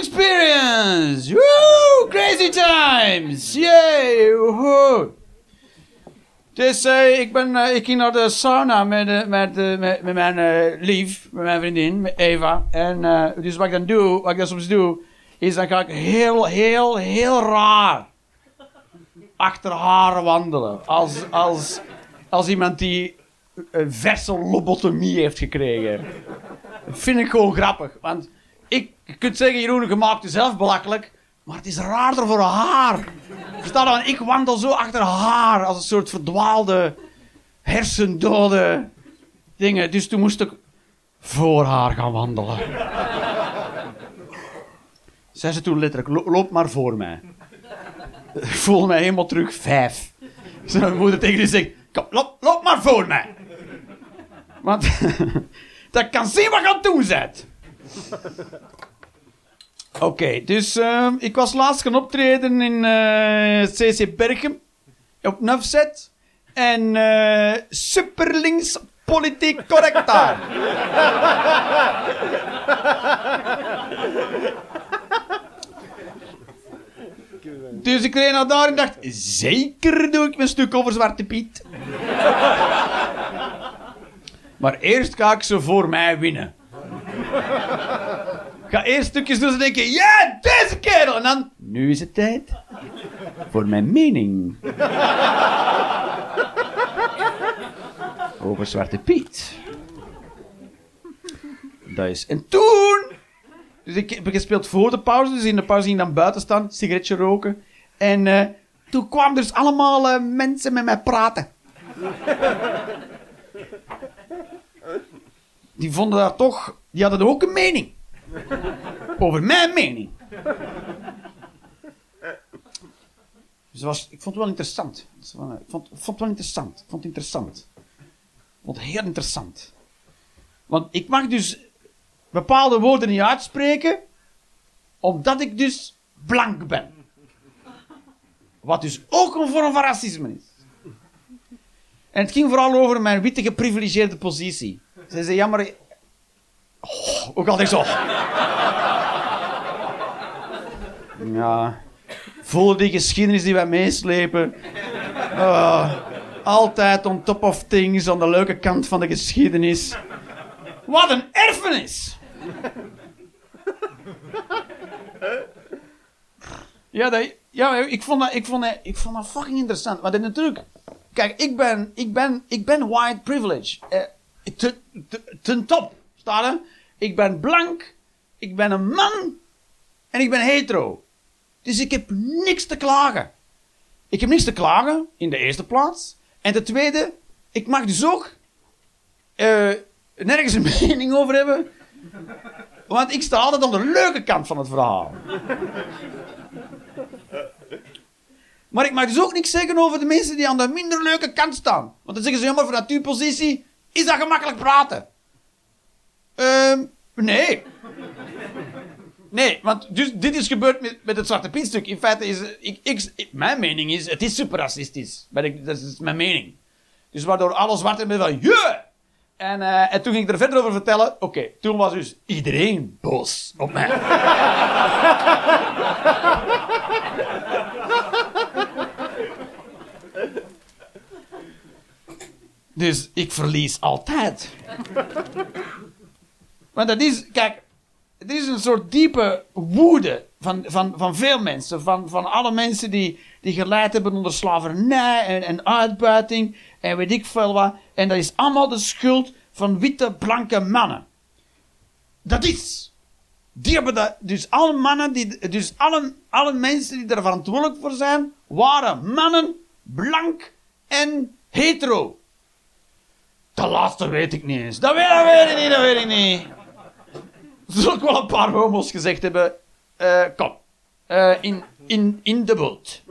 experience! Woo! Crazy times! Yay! Woehoe! Dus eh, ik, ben, eh, ik ging naar de sauna met, eh, met, met, met mijn lief, met mijn vriendin, Eva. En dus wat ik dan doe, wat ik dan soms doe, is dan ga ik heel, heel, heel raar achter haar wandelen. Als, als, als iemand die een verse lobotomie heeft gekregen. Dat vind ik gewoon grappig. Want ik, kunt zeggen, Jeroen, je maakt jezelf belachelijk. Maar het is raarder voor haar. Versta dan, ik wandel zo achter haar als een soort verdwaalde, hersendode dingen. Dus toen moest ik voor haar gaan wandelen. Zei ze toen letterlijk, "Lo- loop maar voor mij. Ik voelde mij helemaal terug vijf. Mijn moeder tegen die zegt, kom, loop, loop maar voor mij. Want dat kan zien wat je aan. Oké, dus ehm, ik was laatst gaan optreden in eh, CC Berchem. Op Nufzet. En eh superlinks politiek correct daar. Dus ik reed naar daar en dacht, zeker doe ik mijn stuk over Zwarte Piet. maar eerst ga ik ze voor mij winnen. Ga eerst stukjes doen en denken, ja, deze kerel. En dan, nu is het tijd voor mijn mening. Over Zwarte Piet. Dat is. En toen. Dus ik heb gespeeld voor de pauze. Dus in de pauze ging dan buiten staan, sigaretje roken. En eh, toen kwamen dus allemaal eh, mensen met mij praten. Die vonden dat toch. Die hadden ook een mening. Over mijn mening. Dus was, ik vond het wel interessant. Ik vond, vond het wel interessant. Ik vond het interessant. Ik vond het heel interessant. Want ik mag dus bepaalde woorden niet uitspreken, omdat ik dus blank ben. Wat dus ook een vorm van racisme is. En het ging vooral over mijn witte geprivilegeerde positie. Ze zei, ja, maar... Oh, ook altijd zo. Ja. Voel die geschiedenis die wij meeslepen. Ah, altijd on top of things, aan de leuke kant van de geschiedenis. Wat een erfenis! Ja, dat, ja ik, vond dat, ik, vond ik vond dat fucking interessant. Want natuurlijk, kijk, ik ben, ik ben, ik ben white privilege. Eh, te, te- ten top, Ik ben blank, ik ben een man en ik ben hetero. Dus ik heb niks te klagen. Ik heb niks te klagen, in de eerste plaats. En ten tweede, ik mag dus ook eh, nergens een mening over hebben. Want ik sta altijd aan de leuke kant van het verhaal. Maar ik mag dus ook niks zeggen over de mensen die aan de minder leuke kant staan. Want dan zeggen ze, jammer, vanuit uw positie is dat gemakkelijk praten. Ehm, nee. Nee, want dus, dit is gebeurd met, met het Zwarte Piet-stuk. In feite is, ik, mijn mening is, het is super racistisch. Maar ik, dat is mijn mening. Dus waardoor alle zwarten met van, yeah! En, eh, en toen ging ik er verder over vertellen. Oké, toen was dus iedereen boos op mij. Dus ik verlies altijd. Want dat is, kijk, het is een soort diepe woede van, van, van veel mensen. Van, van alle mensen die, die geleid hebben onder slavernij en, en uitbuiting en weet ik veel wat. En dat is allemaal de schuld van witte, blanke mannen. Dat is. Die hebben dat, dus alle mannen, die, dus alle, alle mensen die er verantwoordelijk voor zijn, waren mannen, blank en hetero. Dat laatste weet ik niet eens. Dat weet, dat weet ik niet, dat weet ik niet. Zullen ook wel een paar homo's gezegd hebben. eh, kom, eh, in, in, in de boot.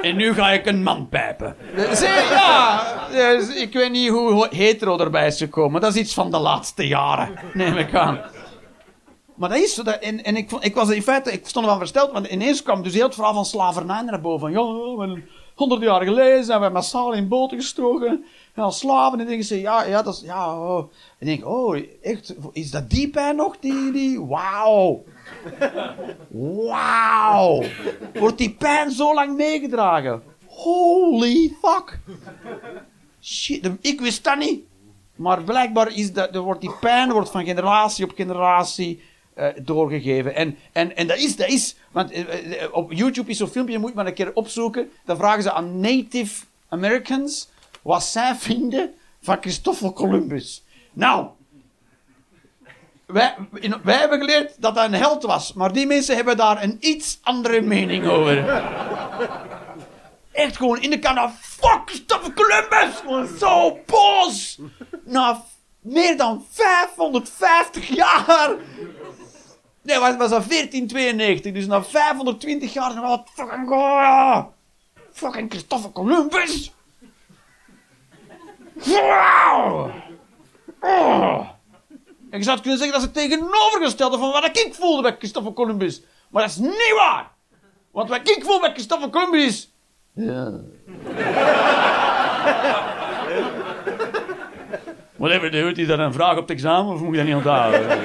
en nu ga ik een man pijpen. Zie, ja, dus ik weet niet hoe hetero erbij is gekomen. Dat is iets van de laatste jaren, neem ik aan. Maar dat is zo. Dat, en en ik, ik was in feite, ik stond ervan versteld, want ineens kwam dus heel het verhaal van slavernij naar boven. Ja, we- honderd jaar geleden zijn wij massaal in boten gestoken. Ja, slaven. En dan denken ze, ja, ja, dat is, ja, oh. En denk oh, echt, is dat die pijn nog? Die, die, wauw. Wauw. Wordt die pijn zo lang meegedragen? Holy fuck. Shit, ik wist dat niet. Maar blijkbaar is dat, er wordt die pijn wordt van generatie op generatie uh, doorgegeven. En, en, en dat is, dat is want uh, op YouTube is zo'n filmpje, je moet maar een keer opzoeken. Dan vragen ze aan Native Americans wat zij vinden van Christoffel Columbus. Nou, wij, hebben geleerd dat hij een held was, maar die mensen hebben daar een iets andere mening over. Echt gewoon in de kanaal, fuck Christoffel Columbus! Zo boos! Na meer dan 550 jaar Nee, het was al 1492, dus na 520 jaar. Fucking. Oh, fucking Christopher Columbus! Wow! En je zou kunnen zeggen dat ze tegenovergestelde van wat ik voelde bij Christopher Columbus. Maar dat is niet waar! Want wat ik voel bij Christopher Columbus is. Ja. Whatever, dude, is dat een vraag op het examen of moet je dat niet onthouden?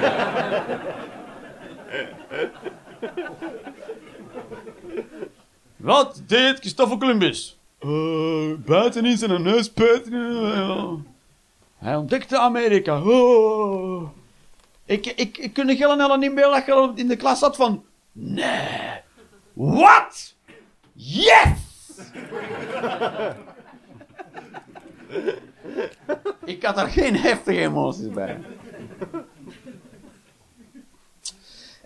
Wat deed Christopher Columbus? Uh, buiten in zijn neus peuteren. Hij ontdekte Amerika. Oh. Ik, ik, ik kon Gillen niet meer dat je in de klas zat van... Nee. Wat? Yes! ik had er geen heftige emoties bij.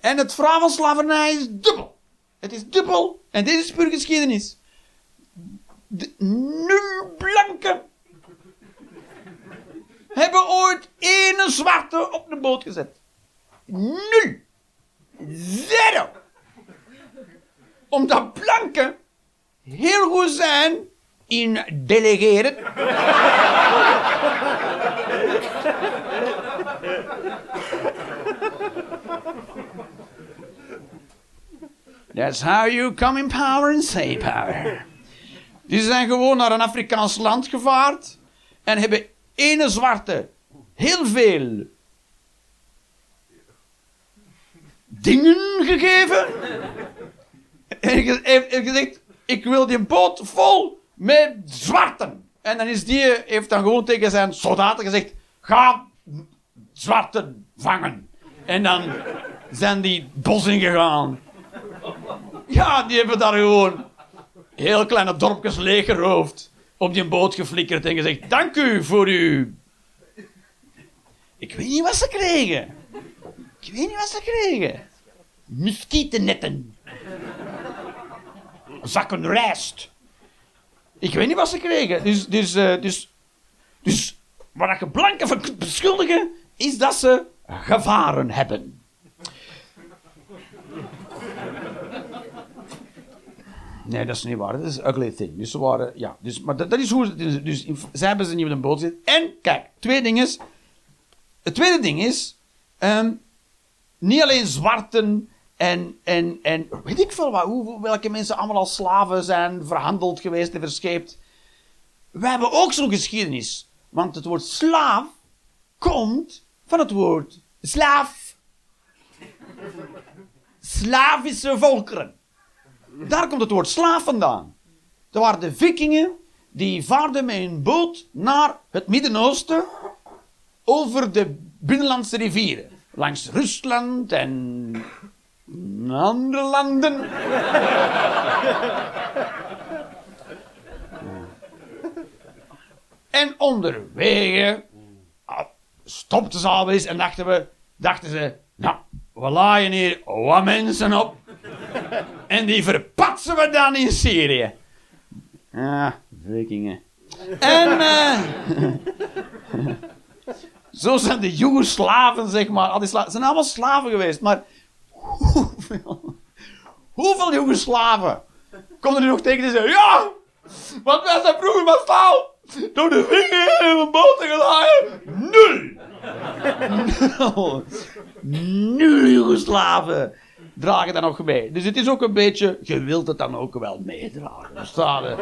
En het verhaal van slavernij is dubbel. Het is dubbel. En dit is puur geschiedenis. Nul blanken hebben ooit één zwarte op de boot gezet. Nul. Zero. Omdat blanken heel goed zijn in delegeren. That's how you come in power and say power. Die zijn gewoon naar een Afrikaans land gevaard en hebben ene zwarte heel veel dingen gegeven. En gezegd, ik wil die boot vol met zwarten. En dan is die, heeft dan gewoon tegen zijn soldaten gezegd, ga zwarten vangen. En dan zijn die bos ingegaan. Ja, die hebben daar gewoon heel kleine dorpjes leeggeroofd. Op die boot geflikkerd en gezegd: Dank u voor uw. Ik weet niet wat ze kregen. Ik weet niet wat ze kregen. Muskietennetten. Zakken rijst. Ik weet niet wat ze kregen. Dus, dus, uh, dus, dus wat je blanke van beschuldigen, is dat ze gevaren hebben. Nee, dat is niet waar. Dat is een ugly thing. Dus ze waren, ja. Dus, maar dat, is hoe dus, dus zij hebben ze niet op een boot zitten. En, kijk, twee dingen is, het tweede ding is, um, niet alleen zwarten en, en, en weet ik veel wat, hoe, welke mensen allemaal als slaven zijn verhandeld geweest en verscheept. We hebben ook zo'n geschiedenis. Want het woord slaaf komt van het woord slaaf. Slavische volkeren. Daar komt het woord slaaf vandaan. Dat waren de vikingen die vaarden met een boot naar het Midden-Oosten over de binnenlandse rivieren. Langs Rusland en andere landen. en onderwege ah, stopten ze alweer en dachten, we, dachten ze, nou, we laaien hier wat mensen op en die verpatsen we dan in Syrië. Ah, vikingen. En uh, zo zijn de Joegoslaven, zeg maar. Al die slaven, zijn allemaal slaven geweest, maar hoeveel, hoeveel Joegoslaven komen er nog tegen die zeggen: Ja, want wij zijn vroeger massaal door de vinger in een boot gelaaien. Nul! Nul! Nul Joegoslaven! Dragen dan nog mee. Dus het is ook een beetje, je wilt het dan ook wel meedragen. Staat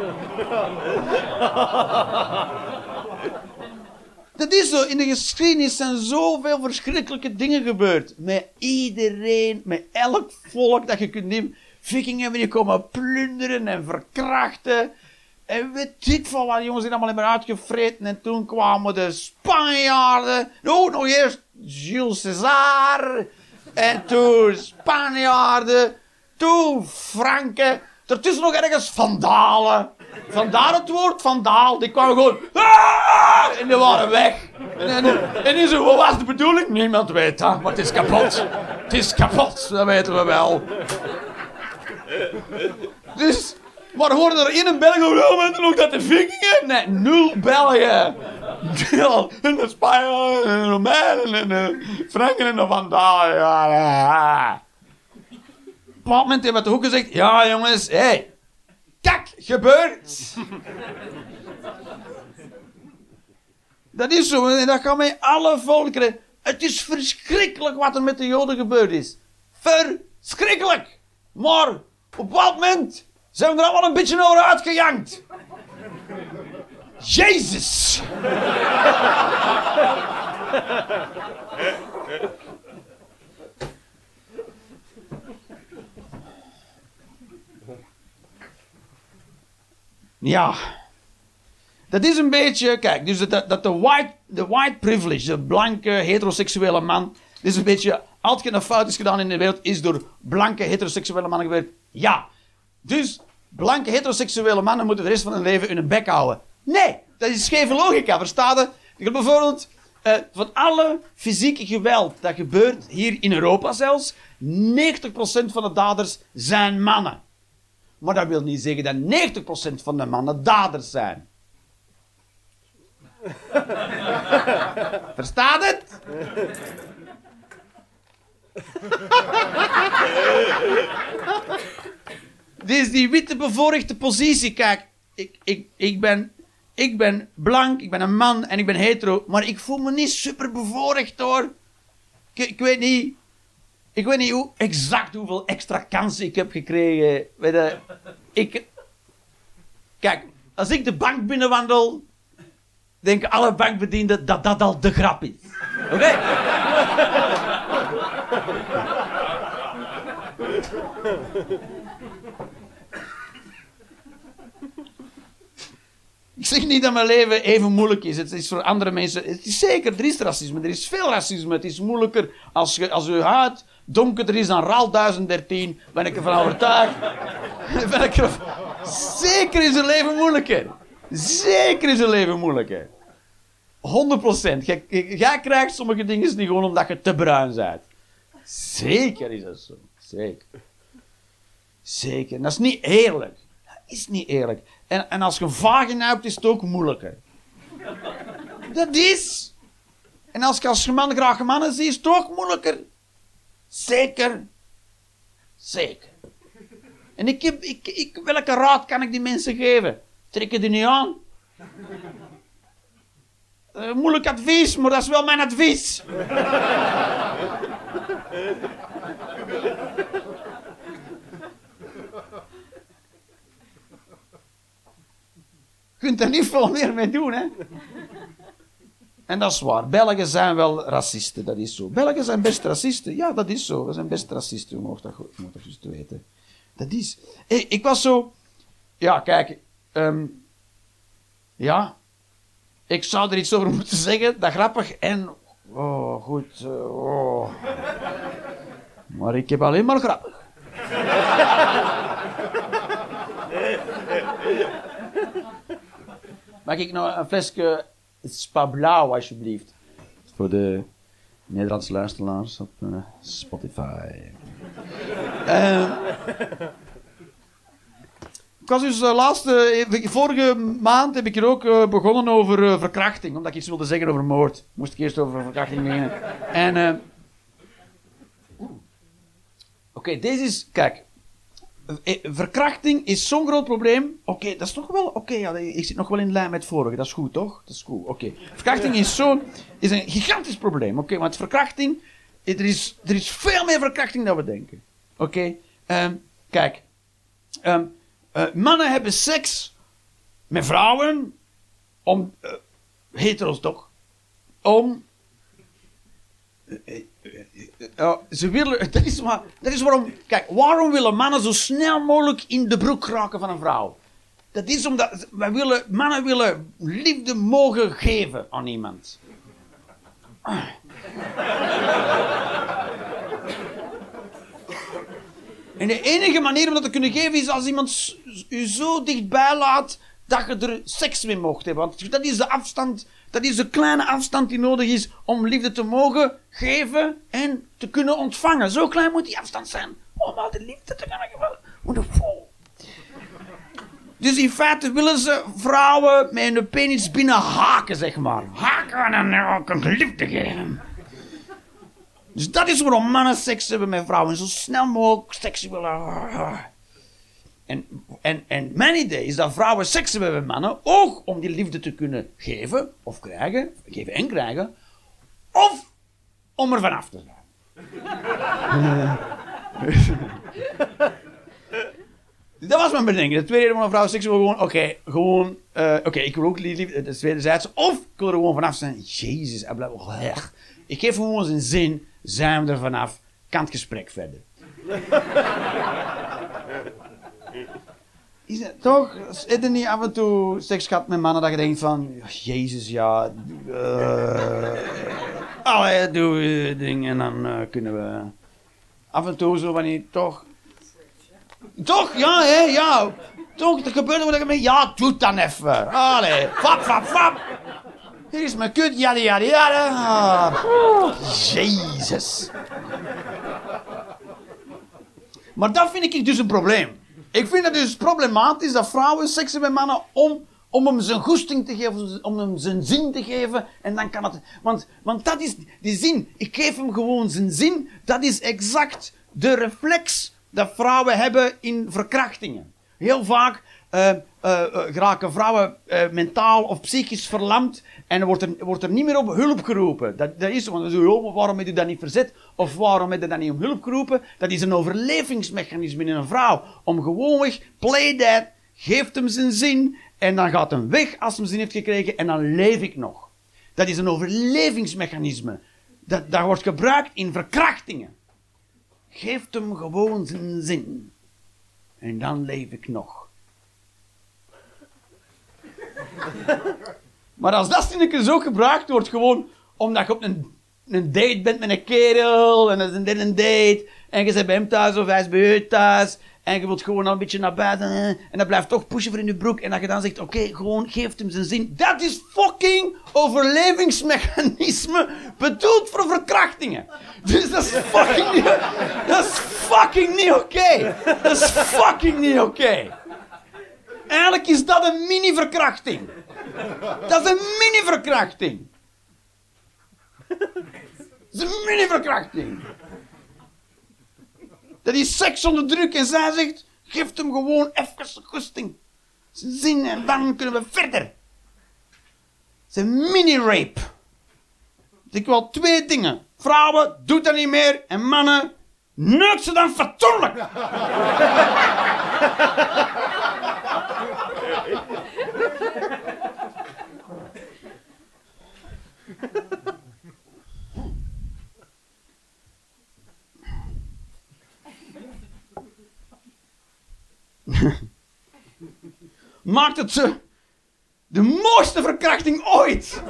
Dat is zo. In de geschiedenis zijn zoveel verschrikkelijke dingen gebeurd. Met iedereen, met elk volk dat je kunt nemen. Vikingen die komen plunderen en verkrachten. En weet ik van wat, jongens, die allemaal hebben uitgevreten. En toen kwamen de Spanjaarden. Oh, nog eerst Jules César. En toen Spanjaarden. Toen Franken. Ertussen nog ergens Vandalen. Vandaar het woord vandaal. Die kwamen gewoon. "Ah!" En die waren weg. En, en, die zo, wat was de bedoeling? Niemand weet dat, maar het is kapot. Het is kapot, dat weten we wel. Dus, maar hoorden er in een Belg ook dat de Vikingen? Nee, nul Belgen. Ja, en de Spanjaarden, en de Romeinen, en de Franken en de Vandalen. Ja, ja. Op een moment hebben we ook gezegd, ja jongens, hé, hey, kak, gebeurt. dat is zo, en dat gaat met alle volkeren. Het is verschrikkelijk wat er met de Joden gebeurd is. Verschrikkelijk. Maar op bepaald moment zijn we er allemaal een beetje over uitgejankt. Jezus! Ja. Dat is een beetje, kijk, dus dat, dat de, white, de white privilege, de blanke heteroseksuele man, dit is een beetje, er een fout is gedaan in de wereld, is door blanke heteroseksuele mannen gebeurd. Ja. Dus blanke heteroseksuele mannen moeten de rest van hun leven hun bek houden. Nee, dat is scheve logica, je? Je hebt bijvoorbeeld eh, van alle fysieke geweld dat gebeurt, hier in Europa zelfs, 90% van de daders zijn mannen. Maar dat wil niet zeggen dat 90% van de mannen daders zijn. Verstaat het? Dit is die witte bevoorrechte positie. Kijk, ik, ik, ik, ben, ik ben blank, ik ben een man en ik ben hetero. Maar ik voel me niet super bevoorrecht hoor. Ik, ik weet niet. Ik weet niet hoe, exact hoeveel extra kansen ik heb gekregen. Ik, kijk, als ik de bank binnenwandel, denken alle bankbedienden dat dat al de grap is. Oké? zeg niet dat mijn leven even moeilijk is. Het is voor andere mensen. Het is zeker, er is racisme. Er is veel racisme. Het is moeilijker als, je, als uw huid donkerder is dan RAL 1013. Ben ik ervan overtuigd. ben ik er, zeker is het leven moeilijker. Zeker is het leven moeilijker. 100%. Jij, jij krijgt sommige dingen niet gewoon omdat je te bruin bent. Zeker is dat zo. Zeker. Zeker. Dat is niet eerlijk. Is niet eerlijk. En, en als je een vagina hebt, is het ook moeilijker. Dat is. En als je als man graag mannen ziet, is het ook moeilijker. Zeker. Zeker. En ik heb, ik, welke raad kan ik die mensen geven? Trek je die niet aan? Uh, moeilijk advies, maar dat is wel mijn advies. Kunt er niet veel meer mee doen, hè? En dat is waar. Belgen zijn wel racisten, dat is zo. Belgen zijn best racisten. Ja, dat is zo. We zijn best racisten, mag dat, je dat weten. Dat is. Ik was zo. Ja, kijk. Um, ja. Ik zou er iets over moeten zeggen, dat grappig en. Oh, goed. Oh. Maar ik heb alleen maar grappig. Mag ik nou een flesje Spa Blauw, alsjeblieft? Voor de Nederlandse luisteraars op uh, Spotify. uh, ik was dus uh, laatste, vorige maand heb ik hier ook uh, begonnen over uh, verkrachting, omdat ik iets wilde zeggen over moord. Moest ik eerst over verkrachting beginnen. En, oké, okay, deze is, kijk, verkrachting is zo'n groot probleem. Oké, dat is toch wel, oké, ja, ik zit nog wel in lijn met vorige, dat is goed, toch? Dat is goed, oké. Verkrachting is zo'n, is een gigantisch probleem, oké, want verkrachting, er is, er is veel meer verkrachting dan we denken. Oké, um, kijk, um, uh, mannen hebben seks met vrouwen om uh, hetero's toch? om. Ja, ze willen, dat, is maar, dat is waarom. Kijk, waarom willen mannen zo snel mogelijk in de broek raken van een vrouw? Dat is omdat wij willen, mannen willen liefde mogen geven aan iemand. En de enige manier om dat te kunnen geven is als iemand u zo dichtbij laat dat je er seks mee mocht hebben. Want dat is de afstand, dat is de kleine afstand die nodig is om liefde te mogen geven en te kunnen ontvangen. Zo klein moet die afstand zijn om al de liefde te kunnen geven. Dus in feite willen ze vrouwen met een penis binnen haken, zeg maar. Haken en kan ik liefde geven. Dus dat is waarom mannen seks hebben met vrouwen. Zo snel mogelijk seks willen. En, en, en mijn idee is dat vrouwen seks hebben met mannen. Ook om die liefde te kunnen geven. Of krijgen. Geven en krijgen. Of om er vanaf te zijn. dat was mijn bedenking. De tweede reden waarom vrouw seks wil gewoon... Oké, gewoon... Uh, oké, ik wil ook liefde... Dat is wederzijds. Of ik wil er gewoon vanaf zijn. Jezus, hij blijft wel. Ik geef gewoon zijn zin zijn we er vanaf, kan het gesprek verder. Is het, toch? Is er niet af en toe seks gehad met mannen dat je denkt van... Jezus, ja... Uh, allee, doe je ding en dan uh, kunnen we... Af en toe zo wanneer toch... Toch? Ja, hè? Ja. Toch? Er gebeurt wat ik. Ja, doe dan even. Allee. Fap, fap, fap. Hier is mijn kut, ja, ja, ja. Ah, Jezus. Maar dat vind ik dus een probleem. Ik vind het dus problematisch dat vrouwen seks hebben met mannen om, om hem zijn goesting te geven, om hem zijn zin te geven. En dan kan het. Want, want dat is die zin. Ik geef hem gewoon zijn zin. Dat is exact de reflex dat vrouwen hebben in verkrachtingen. Heel vaak uh, uh, geraken vrouwen mentaal of psychisch verlamd en wordt er, wordt er niet meer op hulp geroepen. Dat, dat is want oh, waarom heb je dat niet verzet? Of waarom heb je dat niet om hulp geroepen? Dat is een overlevingsmechanisme in een vrouw. Om gewoonweg, play that, geeft hem zijn zin, en dan gaat hem weg als zijn zin heeft gekregen, en dan leef ik nog. Dat is een overlevingsmechanisme. Dat, dat wordt gebruikt in verkrachtingen. Geeft hem gewoon zijn zin. En dan leef ik nog. Maar als dat zinnetje zo gebruikt wordt, gewoon omdat je op een, een date bent met een kerel, en dat is een, date, en je bent bij hem thuis of hij is bij je thuis, en je wilt gewoon al een beetje naar buiten, en dat blijft toch pushen voor in je broek, en dat je dan zegt, oké, gewoon geef hem zijn zin. Dat is fucking overlevingsmechanisme bedoeld voor verkrachtingen. Dus dat is fucking niet, dat is fucking niet oké. Dat is fucking niet oké. Eigenlijk is dat een mini-verkrachting. Dat is een mini-verkrachting. Dat is een mini-verkrachting. Dat is seks onder druk en zij zegt, geef hem gewoon even gusting. Zin en dan kunnen we verder. Het is een mini-rape. Ik wil twee dingen. Vrouwen, doet dat niet meer. En mannen, neuk ze dan fatsoenlijk. Maakt het ze de mooiste verkrachting ooit.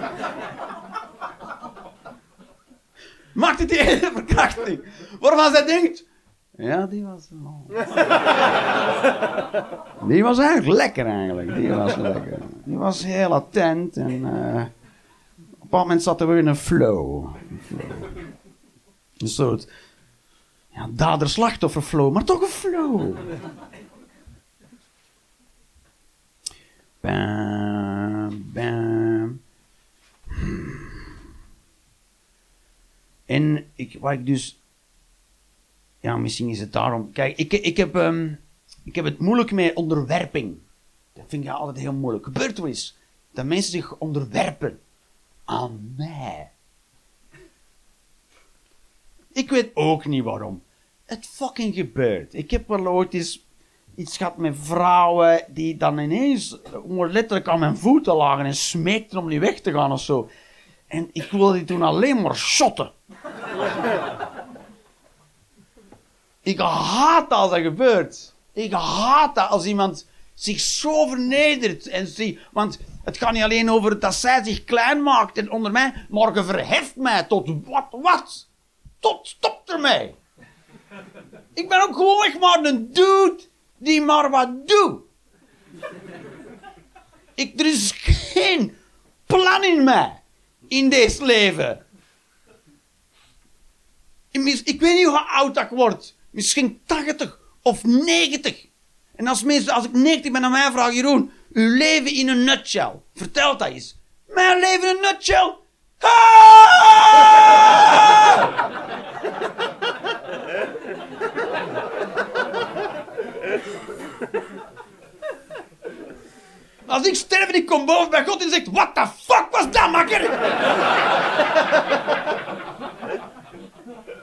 Maakt het die ene verkrachting. Waarvan zij denkt, ja, die was Die was eigenlijk lekker eigenlijk. Die was lekker. Die was heel attent en uh, op een moment zat er weer in een flow. Een, flow. een soort ja, dader-slachtoffer flow, maar toch een flow. Bam, bam. En ik, wat ik dus ja, misschien is het daarom. Kijk, ik, ik, heb, um, ik heb het moeilijk met onderwerping. Dat vind ik altijd heel moeilijk. Gebeurt wel dat mensen zich onderwerpen aan mij. Ik weet ook niet waarom. Het fucking gebeurt. Ik heb wel ooit eens iets gehad met vrouwen die dan ineens letterlijk aan mijn voeten lagen en smeekten om niet weg te gaan of zo. En ik wilde die toen alleen maar shotten. ik haat als dat gebeurt. Ik haat dat als iemand zich zo vernedert. En zie, want het gaat niet alleen over dat zij zich klein maakt en onder mij, maar verheft mij tot wat, wat? Tot stop ermee. Ik ben ook gewoon echt maar een dude die maar wat doet. Ik, er is geen plan in mij. In deze leven. Ik weet niet hoe oud ik word. Misschien 80 of 90. En als, mensen, als ik 90 ben aan mij vragen, Jeroen, uw leven in een nutshell. Vertel dat eens. Mijn leven in een nutshell? Als ik sterf en ik kom boven bij God en zegt, what the fuck was dat, makker?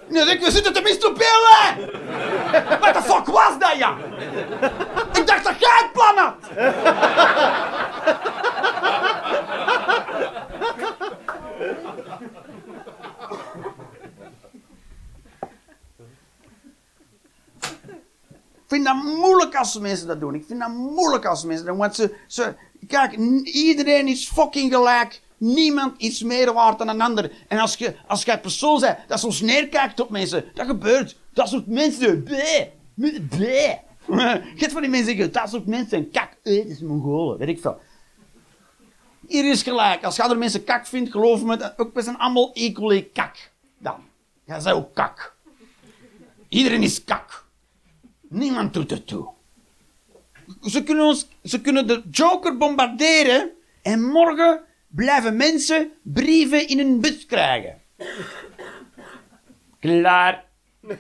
Nee, ik, we zitten tenminste op beelden. What the fuck was dat, ja? Ik dacht dat jij het plan. Vind dat moeilijk als mensen dat doen. Ik vind dat moeilijk als mensen dat doen. Want ze, kijk, iedereen is fucking gelijk. Niemand is meer waard dan een ander. En als je, als je persoon bent dat soms neerkijkt op mensen, dat gebeurt. Dat soort mensen, bleh, bleh. Get van die mensen zeggen, dat soort mensen, kak, eh, dat is Mongolen, weet ik veel. Hier is gelijk. Als je andere mensen kak vindt, geloof me, ook, we zijn allemaal equally kak. Dan. Jij bent ook kak. Iedereen is kak. Niemand doet het toe. Ze kunnen, ons, ze kunnen de Joker bombarderen en morgen blijven mensen brieven in een bus krijgen. Klaar.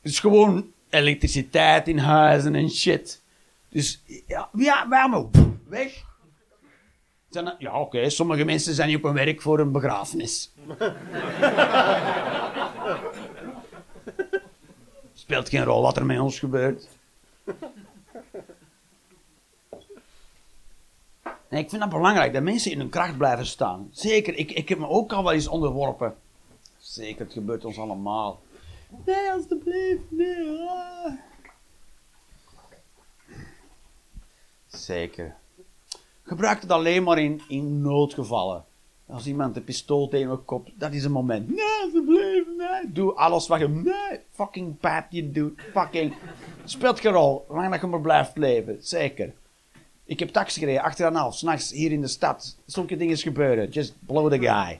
Het is gewoon elektriciteit in huizen en shit. Dus ja, ja maar weg. Ja, oké, sommige mensen zijn hier op hun werk voor een begrafenis. Speelt geen rol wat er met ons gebeurt. Nee, ik vind dat belangrijk, dat mensen in hun kracht blijven staan. Zeker, ik, ik heb me ook al wel eens onderworpen. Zeker, het gebeurt ons allemaal. Nee, alsjeblieft, nee. Ah. Zeker. Gebruik het alleen maar in, in noodgevallen. Als iemand een pistool tegen mijn kop, dat is een moment. Nee, alsjeblieft, nee. Doe alles wat je, nee, fucking pap je doet. Fucking, speelt geen rol. Lang dat je maar blijft leven, zeker. Ik heb taxi gereden, achter en half, s'nachts hier in de stad. Zulke dingen gebeuren. Just blow the guy.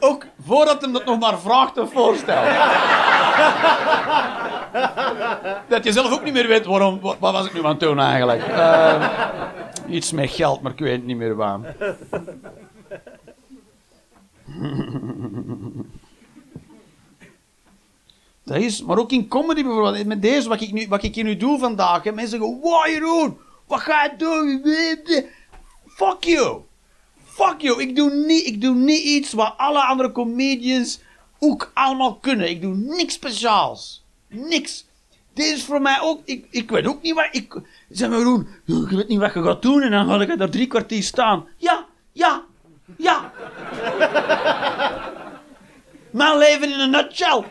Ook voordat hem dat nog maar vraagt of voorstelt. dat je zelf ook niet meer weet waarom, wat, was ik nu aan het doen eigenlijk. Uh, iets met geld, maar ik weet niet meer waar. Dat is, maar ook in comedy bijvoorbeeld, met deze, wat ik, nu, wat ik hier nu doe vandaag. Hè, mensen zeggen, wow Jeroen, wat ga je doen? Fuck you. Fuck you. Ik doe, niet, ik doe niet iets wat alle andere comedians ook allemaal kunnen. Ik doe niks speciaals. Niks. Dit is voor mij ook, ik, ik weet ook niet wat, ik, zeg maar Jeroen, ik weet niet wat je gaat doen en dan ga ik daar drie kwartier staan. Ja, ja, ja. Mijn leven in een nutshell.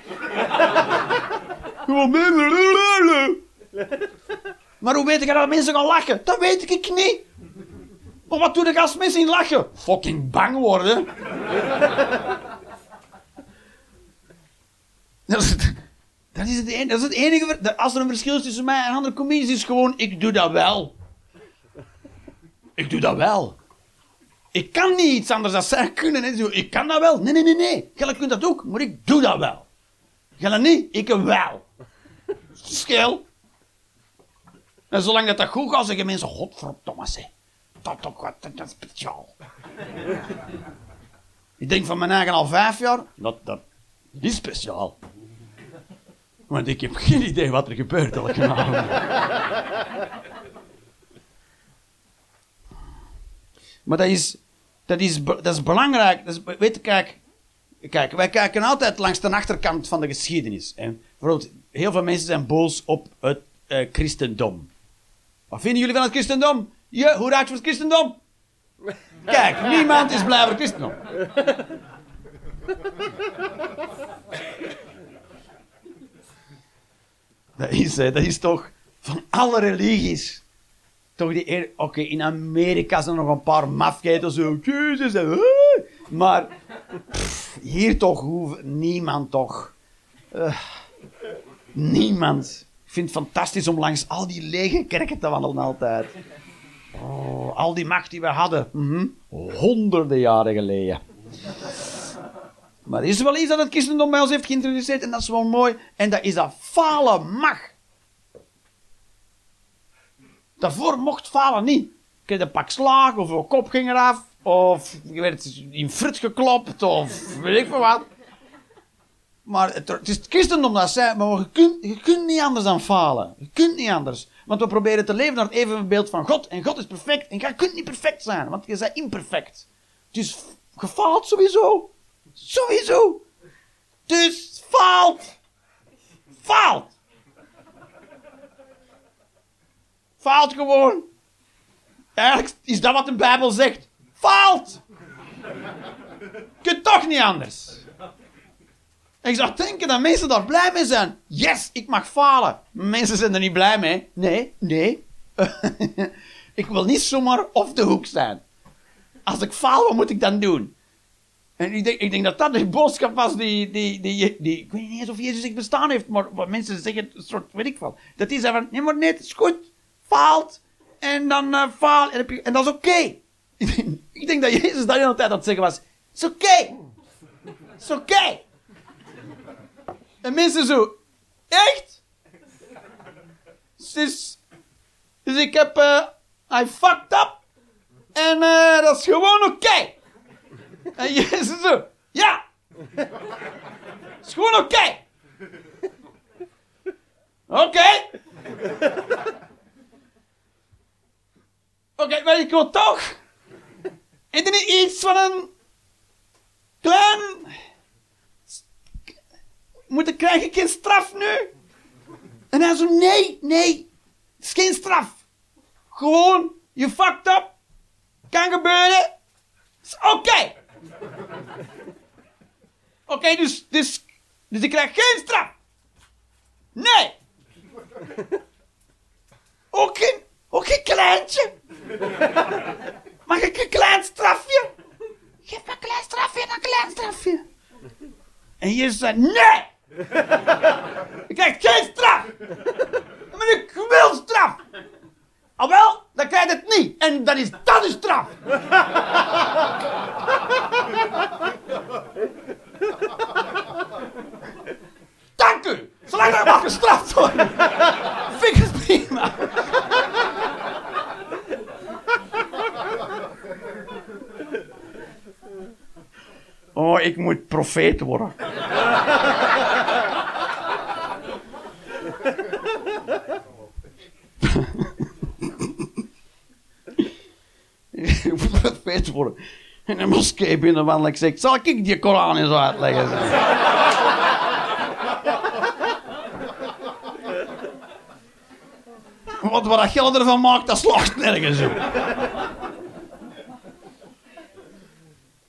maar hoe weet ik dat mensen gaan lachen? Dat weet ik niet. Maar wat doe ik als mensen in lachen? Fucking bang worden. dat, is het, enige, dat is het enige. Als er een verschil is tussen mij en andere comedies, is gewoon: ik doe dat wel. Ik doe dat wel. Ik kan niet iets anders dan zij kunnen. Hè. Ik kan dat wel. Nee, nee, nee, nee. Jij kunt dat ook, maar ik doe dat wel. Jij niet, ik wel. Schil. En zolang dat, dat goed gaat, zeggen mensen, godverdomme zeg. Dat ook wat, dat is speciaal. ik denk van mijn eigen al vijf jaar, dat, dat is speciaal. Want ik heb geen idee wat er gebeurt elke avond. maar dat is, dat is, dat is belangrijk. Dat is, weet je, kijk, kijk, wij kijken altijd langs de achterkant van de geschiedenis. En bijvoorbeeld, heel veel mensen zijn boos op het uh, christendom. Wat vinden jullie van het christendom? Je, hoe raakt voor het christendom? Kijk, niemand is blij voor het christendom. Dat is, dat is toch van alle religies. Toch die Oké, in Amerika zijn er nog een paar mafketen zo. Jezus, maar hier toch hoeft niemand toch. Uh, niemand. Ik vind het fantastisch om langs al die lege kerken te wandelen altijd. Oh, al die macht die we hadden. Mhm. Honderden jaren geleden. Maar er is wel iets dat het christendom bij ons heeft geïntroduceerd en dat is wel mooi. En dat is dat falen mag. Daarvoor mocht falen niet. Ik heb een pak slaag of een kop ging eraf. Of je werd in frut geklopt of weet ik veel wat. Maar het, is het christendom dat zei, maar je kunt, je kunt niet anders dan falen. Je kunt niet anders. Want we proberen te leven naar het evenbeeld van God. En God is perfect. En je kunt niet perfect zijn, want je bent imperfect. Dus je faalt sowieso. Sowieso. Dus faalt. Faalt. Faalt gewoon. Eigenlijk is dat wat de Bijbel zegt. Faalt. Je kunt toch niet anders. ik zou denken dat mensen daar blij mee zijn. Yes, ik mag falen. Mensen zijn er niet blij mee. Nee, nee. ik wil niet zomaar op de hoek zijn. Als ik faal, wat moet ik dan doen? En ik denk, ik denk dat dat de boodschap was die, die, die, die, Ik weet niet eens of Jezus zich bestaan heeft, maar wat mensen zeggen, een soort, weet ik van. Dat zei van, nee maar nee, het is goed. Faalt. En dan uh, faal. En, en dat is oké. ik denk dat Jezus dat de hele tijd aan het zeggen was. Is oké. Is oké. En mensen zo, echt? Dus, dus ik heb, uh, I fucked up. En uh, dat is gewoon oké. En Jezus zo, ja. Is gewoon oké. Oké. Oké, maar ik wil toch. Is er niet iets van een klein. Moet krijg ik geen straf nu? En hij zo, nee, nee. Het is geen straf. Gewoon, je fucked up. Kan gebeuren. Is oké. Oké, dus, dus, dus ik krijg geen straf. Nee. Ook geen, ook geen kleintje. Mag ik een klein strafje? Geef me een klein strafje en een klein strafje. En je zei, nee! ik krijg geen straf! Maar ik wil straf! Al wel, dan krijg je het niet. En dan is dat de straf. Dank u! Zolang er mag gestraft worden. Vind het prima. Oh, ik moet profeet worden. Profeet worden. In een moskee binnenwandelen. Ik zeg, zal ik die Koran eens uitleggen? Wat, wat geld ervan maakt, dat slaagt nergens op.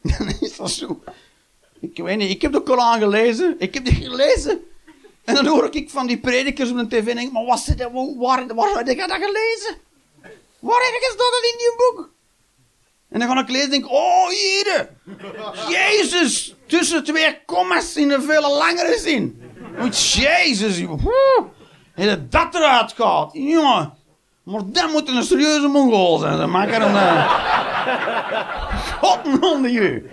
is dat zo? Ik weet niet, ik heb de Koran gelezen. Ik heb die gelezen. En dan hoor ik van die predikers op de tv en denk maar wat zit er, waar, waar, heb je dat gelezen? Waar heb je dat in die boek? En dan ga ik lezen en denk oh hier, Jezus, tussen twee kommas in een veel langere zin. Jezus, en dat eruit gaat, jongen. Maar dat moet een serieuze mongool zijn. Ze maken een... Uh... God onder je.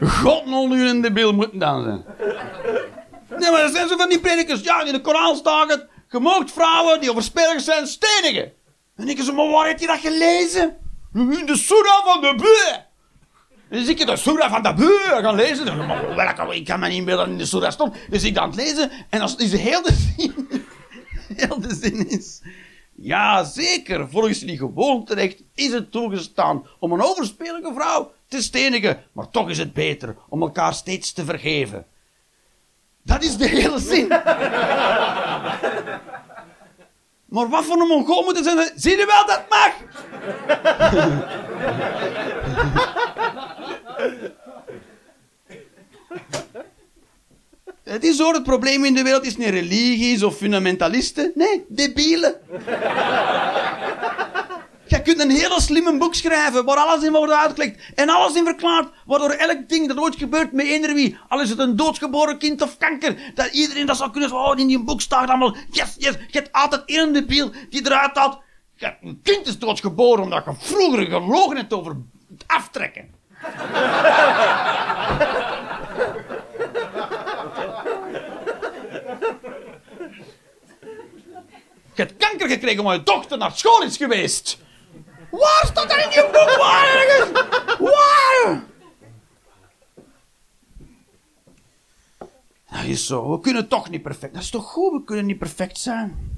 God je in de beeld moeten dan zijn. Nee, maar dat zijn zo van die predikers. Ja, in de Koran staat het. Je vrouwen die overspelig zijn stenigen. En ik zeg, maar waar heb je dat gelezen? De Surah van de Beu. Dus ik de Surah van de Beu gaan lezen. Maar ik kan me niet meer dat in de Surah stond. Dus ik aan het lezen. En als is heel de zin... Heel de zin is... Ja, zeker. Volgens die gewoonterecht is het toegestaan om een overspelige vrouw te stenigen. Maar toch is het beter om elkaar steeds te vergeven. Dat is de hele zin. Maar wat voor een mongool moet er zijn? Zie je wel, dat mag! Het is zo, het probleem in de wereld is niet religies of fundamentalisten. Nee, debielen. Je kunt een hele slimme boek schrijven waar alles in wordt uitgelegd en alles in verklaard, waardoor elk ding dat ooit gebeurt met eender wie, al is het een doodgeboren kind of kanker, dat iedereen dat zou kunnen zeggen, oh, in die boek staat allemaal, yes, yes, je hebt altijd één debiel die eruit haalt, een kind is doodgeboren omdat je vroeger gelogen hebt over het aftrekken. Je hebt kanker gekregen omdat je dochter naar school is geweest. Waar staat dat in je boek? Waar? Dat is zo. We kunnen toch niet perfect. Dat is toch goed? We kunnen niet perfect zijn.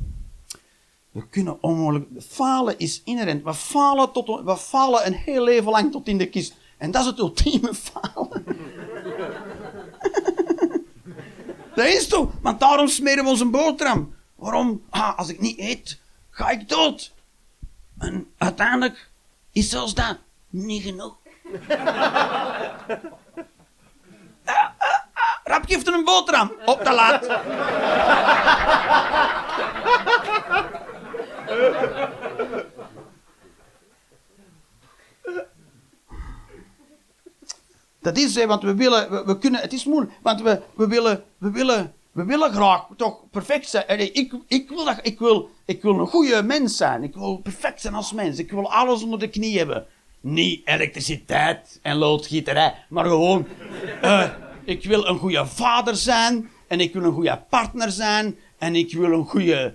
We kunnen onmogelijk. Falen is inherent. We falen, tot, we falen een heel leven lang tot in de kist. En dat is het ultieme falen. dat is toch? Want daarom smeren we ons een boterham. Waarom? Ah, als ik niet eet, ga ik dood. En uiteindelijk is zelfs dat niet genoeg. Ah, ah, ah, een boterham. Op de laat. Dat is, hè, want we willen, we, we kunnen, het is moeilijk, want we, we willen, we willen, we willen graag toch perfect zijn. Ik, ik, wil dat, ik, wil, ik wil een goede mens zijn. Ik wil perfect zijn als mens. Ik wil alles onder de knie hebben. Niet elektriciteit en loodgieterij, maar gewoon, eh, ik wil een goede vader zijn. En ik wil een goede partner zijn. En ik wil een goede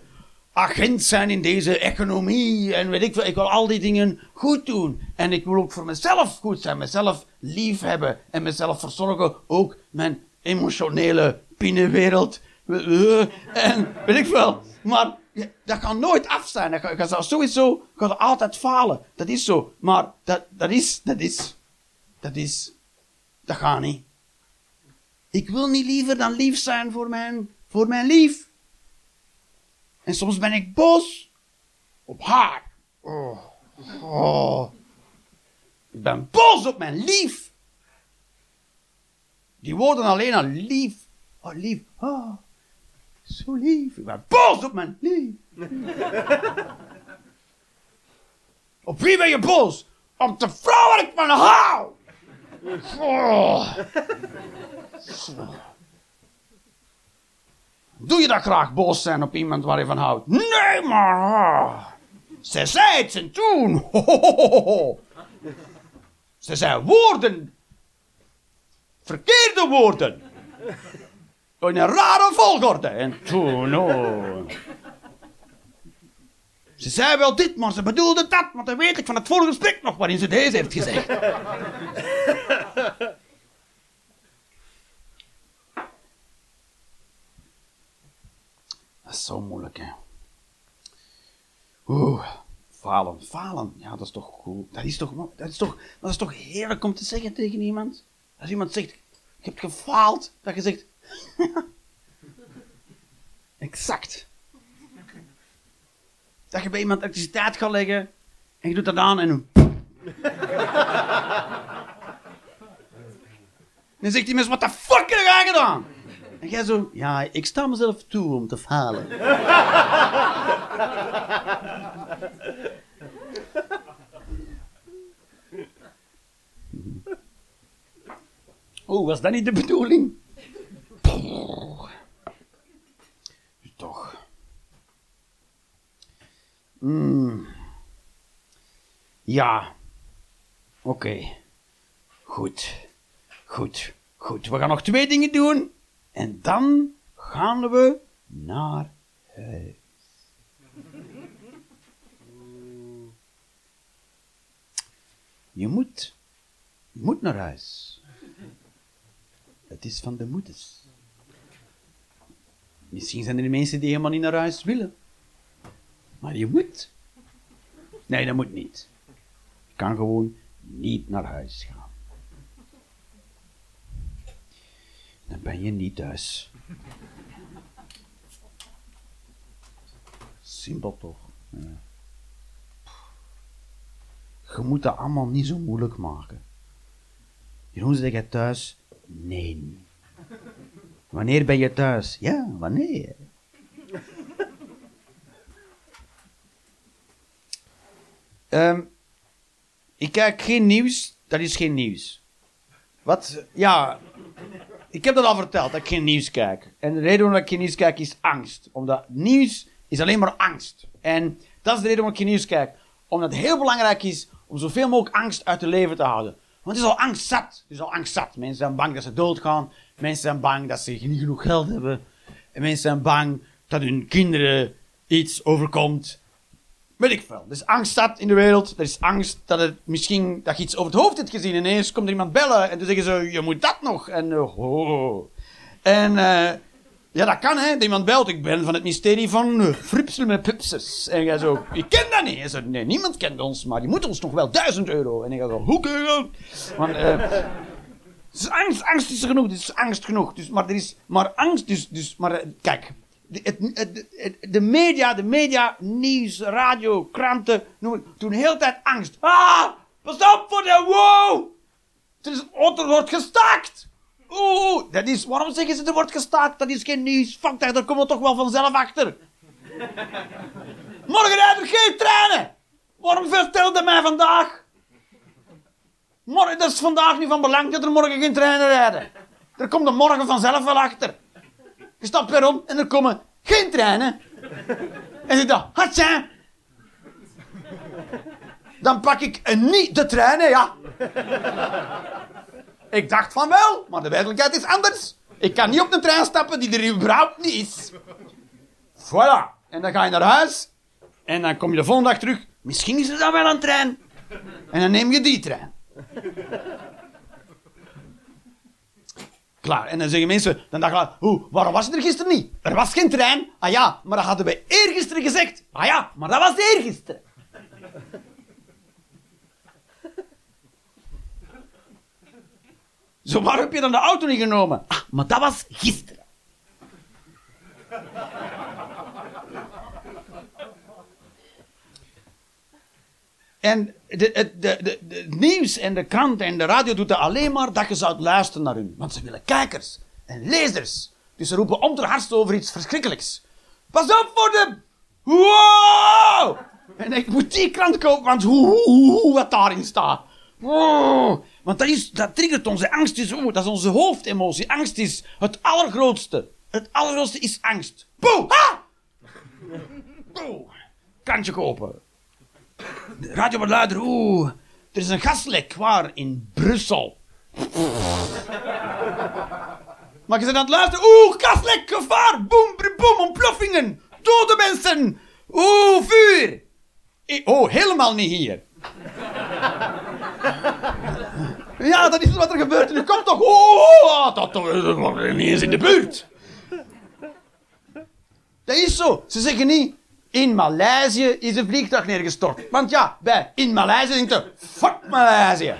agent zijn in deze economie. En weet ik veel, ik wil al die dingen goed doen. En ik wil ook voor mezelf goed zijn, mezelf lief hebben. En mezelf verzorgen, ook mijn emotionele binnenwereld. En weet ik veel. Maar dat kan nooit af zijn. Dat gaat, sowieso gaat altijd falen. Dat is zo. Maar dat, dat is, dat is, dat is, dat gaat niet. Ik wil niet liever dan lief zijn voor mijn, voor mijn lief. En soms ben ik boos op haar. Oh. Oh. Ik ben boos op mijn lief. Die woorden alleen al lief. Oh, lief. Oh, zo lief. Ik ben boos op mijn lief. op wie ben je boos? Op de vrouw waar ik van hou. Oh. Doe je dat graag boos zijn op iemand waar je van houdt? Nee, maar. Ze zei het en toen. Ze zei woorden. Verkeerde woorden. In een rare volgorde. En toen, oh. Ze zei wel dit, maar ze bedoelde dat. Want dan weet ik van het vorige gesprek nog waarin ze deze heeft gezegd. Dat is zo moeilijk, hè. Oeh, falen, falen. Ja, dat is toch goed. Dat is toch, dat is toch, dat is toch heerlijk om te zeggen tegen iemand. Als iemand zegt, je hebt gefaald, dat je zegt, exact. Dat je bij iemand elektriciteit gaat leggen en je doet dat aan en een... Dan zegt die mens, wat de fuck heb je gedaan? En jij zo, ja, ik sta mezelf toe om te falen. Oh, was dat niet de bedoeling? Toch. Mm. Ja. Oké. Goed. Goed. Goed. We gaan nog twee dingen doen. En dan gaan we naar huis. Je moet, je moet naar huis. Het is van de moeders. Misschien zijn er mensen die helemaal niet naar huis willen. Maar je moet. Nee, dat moet niet. Je kan gewoon niet naar huis gaan. Dan ben je niet thuis. simpel toch? Ja. Je moet dat allemaal niet zo moeilijk maken. Jeroen, zeg je thuis? Nee. Wanneer ben je thuis? Ja, wanneer? Ehm, ik kijk geen nieuws, dat is geen nieuws. Wat? Ja, ik heb dat al verteld, dat ik geen nieuws kijk. En de reden waarom ik geen nieuws kijk is angst. Omdat nieuws is alleen maar angst. En dat is de reden waarom ik geen nieuws kijk. Omdat het heel belangrijk is om zoveel mogelijk angst uit het leven te houden. Want het is al angst zat. Het is al angst zat. Mensen zijn bang dat ze doodgaan. Mensen zijn bang dat ze niet genoeg geld hebben. En mensen zijn bang dat hun kinderen iets overkomt. Weet ik veel. Er is angst zat in de wereld. Er is angst dat, het misschien, dat iets over het hoofd hebt gezien. En ineens komt er iemand bellen. En dan zeggen ze, je moet dat nog. En, uh, oh. en uh, ja, dat kan, hè. Iemand belt. Ik ben van het mysterie van uh, Fripsel met Pupses. En jij zo, ik ken dat niet. Hij zegt, nee, niemand kent ons. Maar je moet ons nog wel duizend euro. En ik ga zo, hoe kun je dat? Want, is angst, angst is genoeg. Het is angst genoeg. Dus, maar er is, maar angst, dus, dus maar kijk de, de, media, de media, nieuws, radio, kranten, noem het, toen heel tijd angst. Ah, pas op voor de wow! Het is, er wordt gestaakt! Oeh, dat is, waarom zeggen ze er wordt gestaakt? Dat is geen nieuws. Fuck daar komen we toch wel vanzelf achter. Morgen rijden er geen treinen! Waarom vertelde mij vandaag? Morgen, dat is vandaag niet van belang dat er morgen geen treinen rijden. Er komt er morgen vanzelf wel achter. Je stapt weer om en er komen geen treinen. En ik dacht, hatja. Dan pak ik een niet de treinen, ja. Ik dacht van wel, maar de werkelijkheid is anders. Ik kan niet op de trein stappen die er überhaupt niet is. Voilà. En dan ga je naar huis. En dan kom je de volgende dag terug. Misschien is er dan wel een trein. En dan neem je die trein. Klaar. En dan zeggen mensen, dan dachten we, hoe, waarom was het er gisteren niet? Er was geen trein. Ah ja, maar dat hadden we eergisteren gezegd. Ah ja, maar dat was eergisteren. Zo, waarom heb je dan de auto niet genomen? Ah, maar dat was gisteren. En de, het nieuws en de krant en de radio doet dat alleen maar dat je zou luisteren naar hun. Want ze willen kijkers en lezers. Dus ze roepen om ter over iets verschrikkelijks. Pas op voor de... Wow! En ik moet die krant kopen, want hoe, hoe, hoe wat daarin staat. Wow! Want dat, is, dat triggert onze angst. Is, oh, dat is onze hoofdemotie. Angst is het allergrootste. Het allergrootste is angst. Poeh! Ha! Poeh! Kantje kopen. Radio luider. Oeh, er is een gaslek. Waar? In Brussel. maar je bent het luisteren. Oeh, gaslek, gevaar. Boom, boom, ontploffingen. Dode mensen. Oeh, vuur. Oh, helemaal niet hier. Ja, dat is wat er gebeurt. Nu komt toch... Oh, dat is niet eens in de buurt. Dat is zo. Ze zeggen niet... In Maleisië is een vliegtuig neergestort. Want ja, bij in Maleisië denkt je, fuck Maleisië.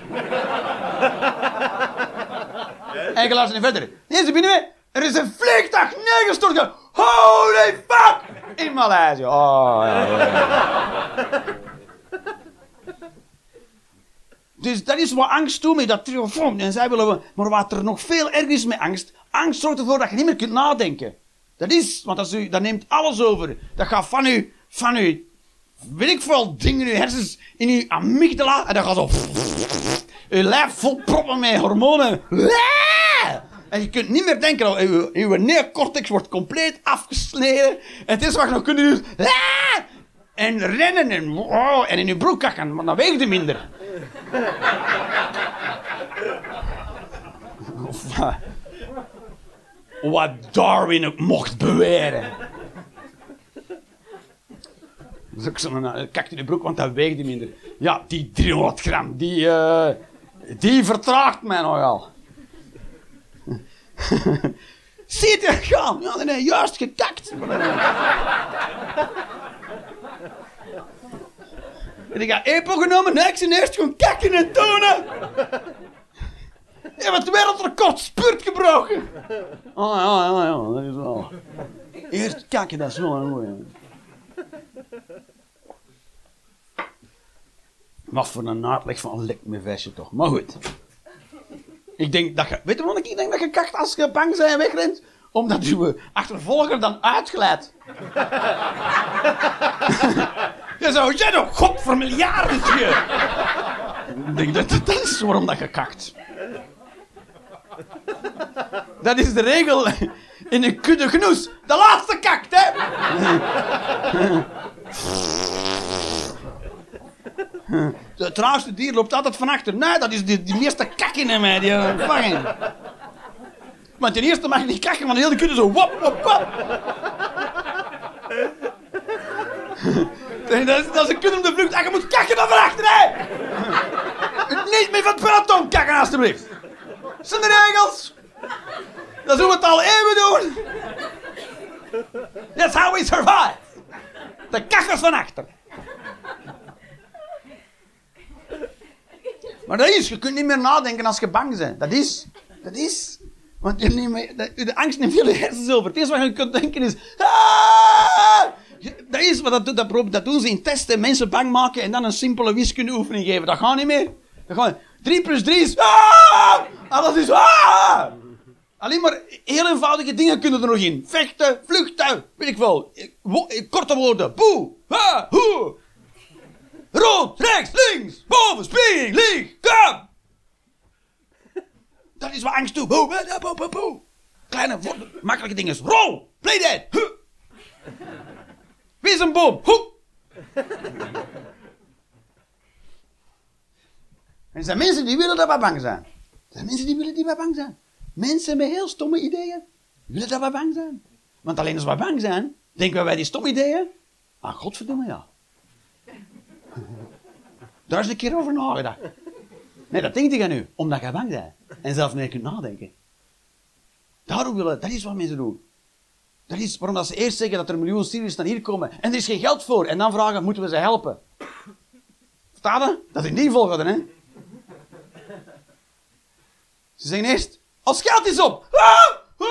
en je niet verder. Nee, ze binnen Er is een vliegtuig neergestort. Holy fuck! In Maleisië. Oh, ja, ja. Dus dat is wat angst doet met dat triomfant. En zij willen, maar wat er nog veel erger is met angst, angst zorgt ervoor dat je niet meer kunt nadenken. Dat is, want dat, is, dat neemt alles over. Dat gaat van u, van u, weet ik veel, dingen in uw hersens, in uw amygdala, en dat gaat zo... Uw lijf vol proppen met hormonen. En je kunt niet meer denken, uw, uw neocortex wordt compleet afgesneden. En het is wat je nog kunt doen. En rennen en, oh, en in je broek kakken, maar dan weegt je minder. wat Darwin ook mocht beweren. Dus ik zo'n kakt in de broek, want dat weegt minder. Ja, die 300 gram, die, uh, die vertraagt mij nogal. Zie je gaan? Ja, nee, juist gekakt. en ik ga Epo genomen, niks en eerst gewoon kakken en tonen. Je hebt het wereldrecord spurt gebroken. Oh ja, ja, ja, dat is wel. Eerst kakken, dat is wel een. Wat voor een uitleg van lik me vestje toch. Maar goed. Ik denk dat je... Weet je waarom ik denk dat je kakt als je bang en wegrent? Omdat je achtervolger dan uitglijdt. je zou... Jij nog god voor miljarden Ik denk dat dat is waarom dat je kakt. Dat is de regel in een kudde genoes. De laatste kakt, hè? De traagste dier loopt altijd van achter. Nee, dat is die, die meeste kak in mij, die vangen. Want ten eerste mag je niet kakken, want de hele kudde zo wop, wop. dat, is, een kudde op de vlucht en je moet kakken van achter, hè? Niet meer van het peloton kakken, alstublieft. Zijn de regels. Dat hoe we het al eeuwen doen. That's how we survive. De kakkers van achter. Maar dat is, je kunt niet meer nadenken als je bang bent. Dat is, dat is. Want je niet de angst neemt veel hersens over. Het eerste wat je kunt denken is... Ah! Dat is wat dat, dat, dat doen ze in testen. Mensen bang maken en dan een simpele wiskundeoefening geven. Dat gaat niet meer. Dat gaat 3 plus 3 is... Ah! Alles is... Ah! Alleen maar heel eenvoudige dingen kunnen er nog in. Vechten, vluchten, weet ik wel. Korte woorden. Boe, ha, hoe. Rood, rechts, links, boven, spring, lieg, kom. Dat is wat angst doet. Boe, boe, boe, boe. Kleine, makkelijke dingen. Rol, play. Wie is een boom? En er zijn mensen die willen dat we bang zijn. Er zijn mensen die willen we bang zijn. Mensen met heel stomme ideeën willen dat we bang zijn. Want alleen als we bang zijn, denken we bij die stomme ideeën. Ah, godverdomme ja. Daar is een keer over nagedacht. Nee, dat denkt je nu, omdat je bang bent. En zelf meer kunt nadenken. Daarom willen, dat is wat mensen doen. Dat is waarom dat ze eerst zeggen dat er een miljoen Syriërs naar hier komen en er is geen geld voor. En dan vragen, moeten we ze helpen? Verstaan je? Dat is in die volgorde, hè? Ze zeggen eerst, als geld is op. Ah, ah,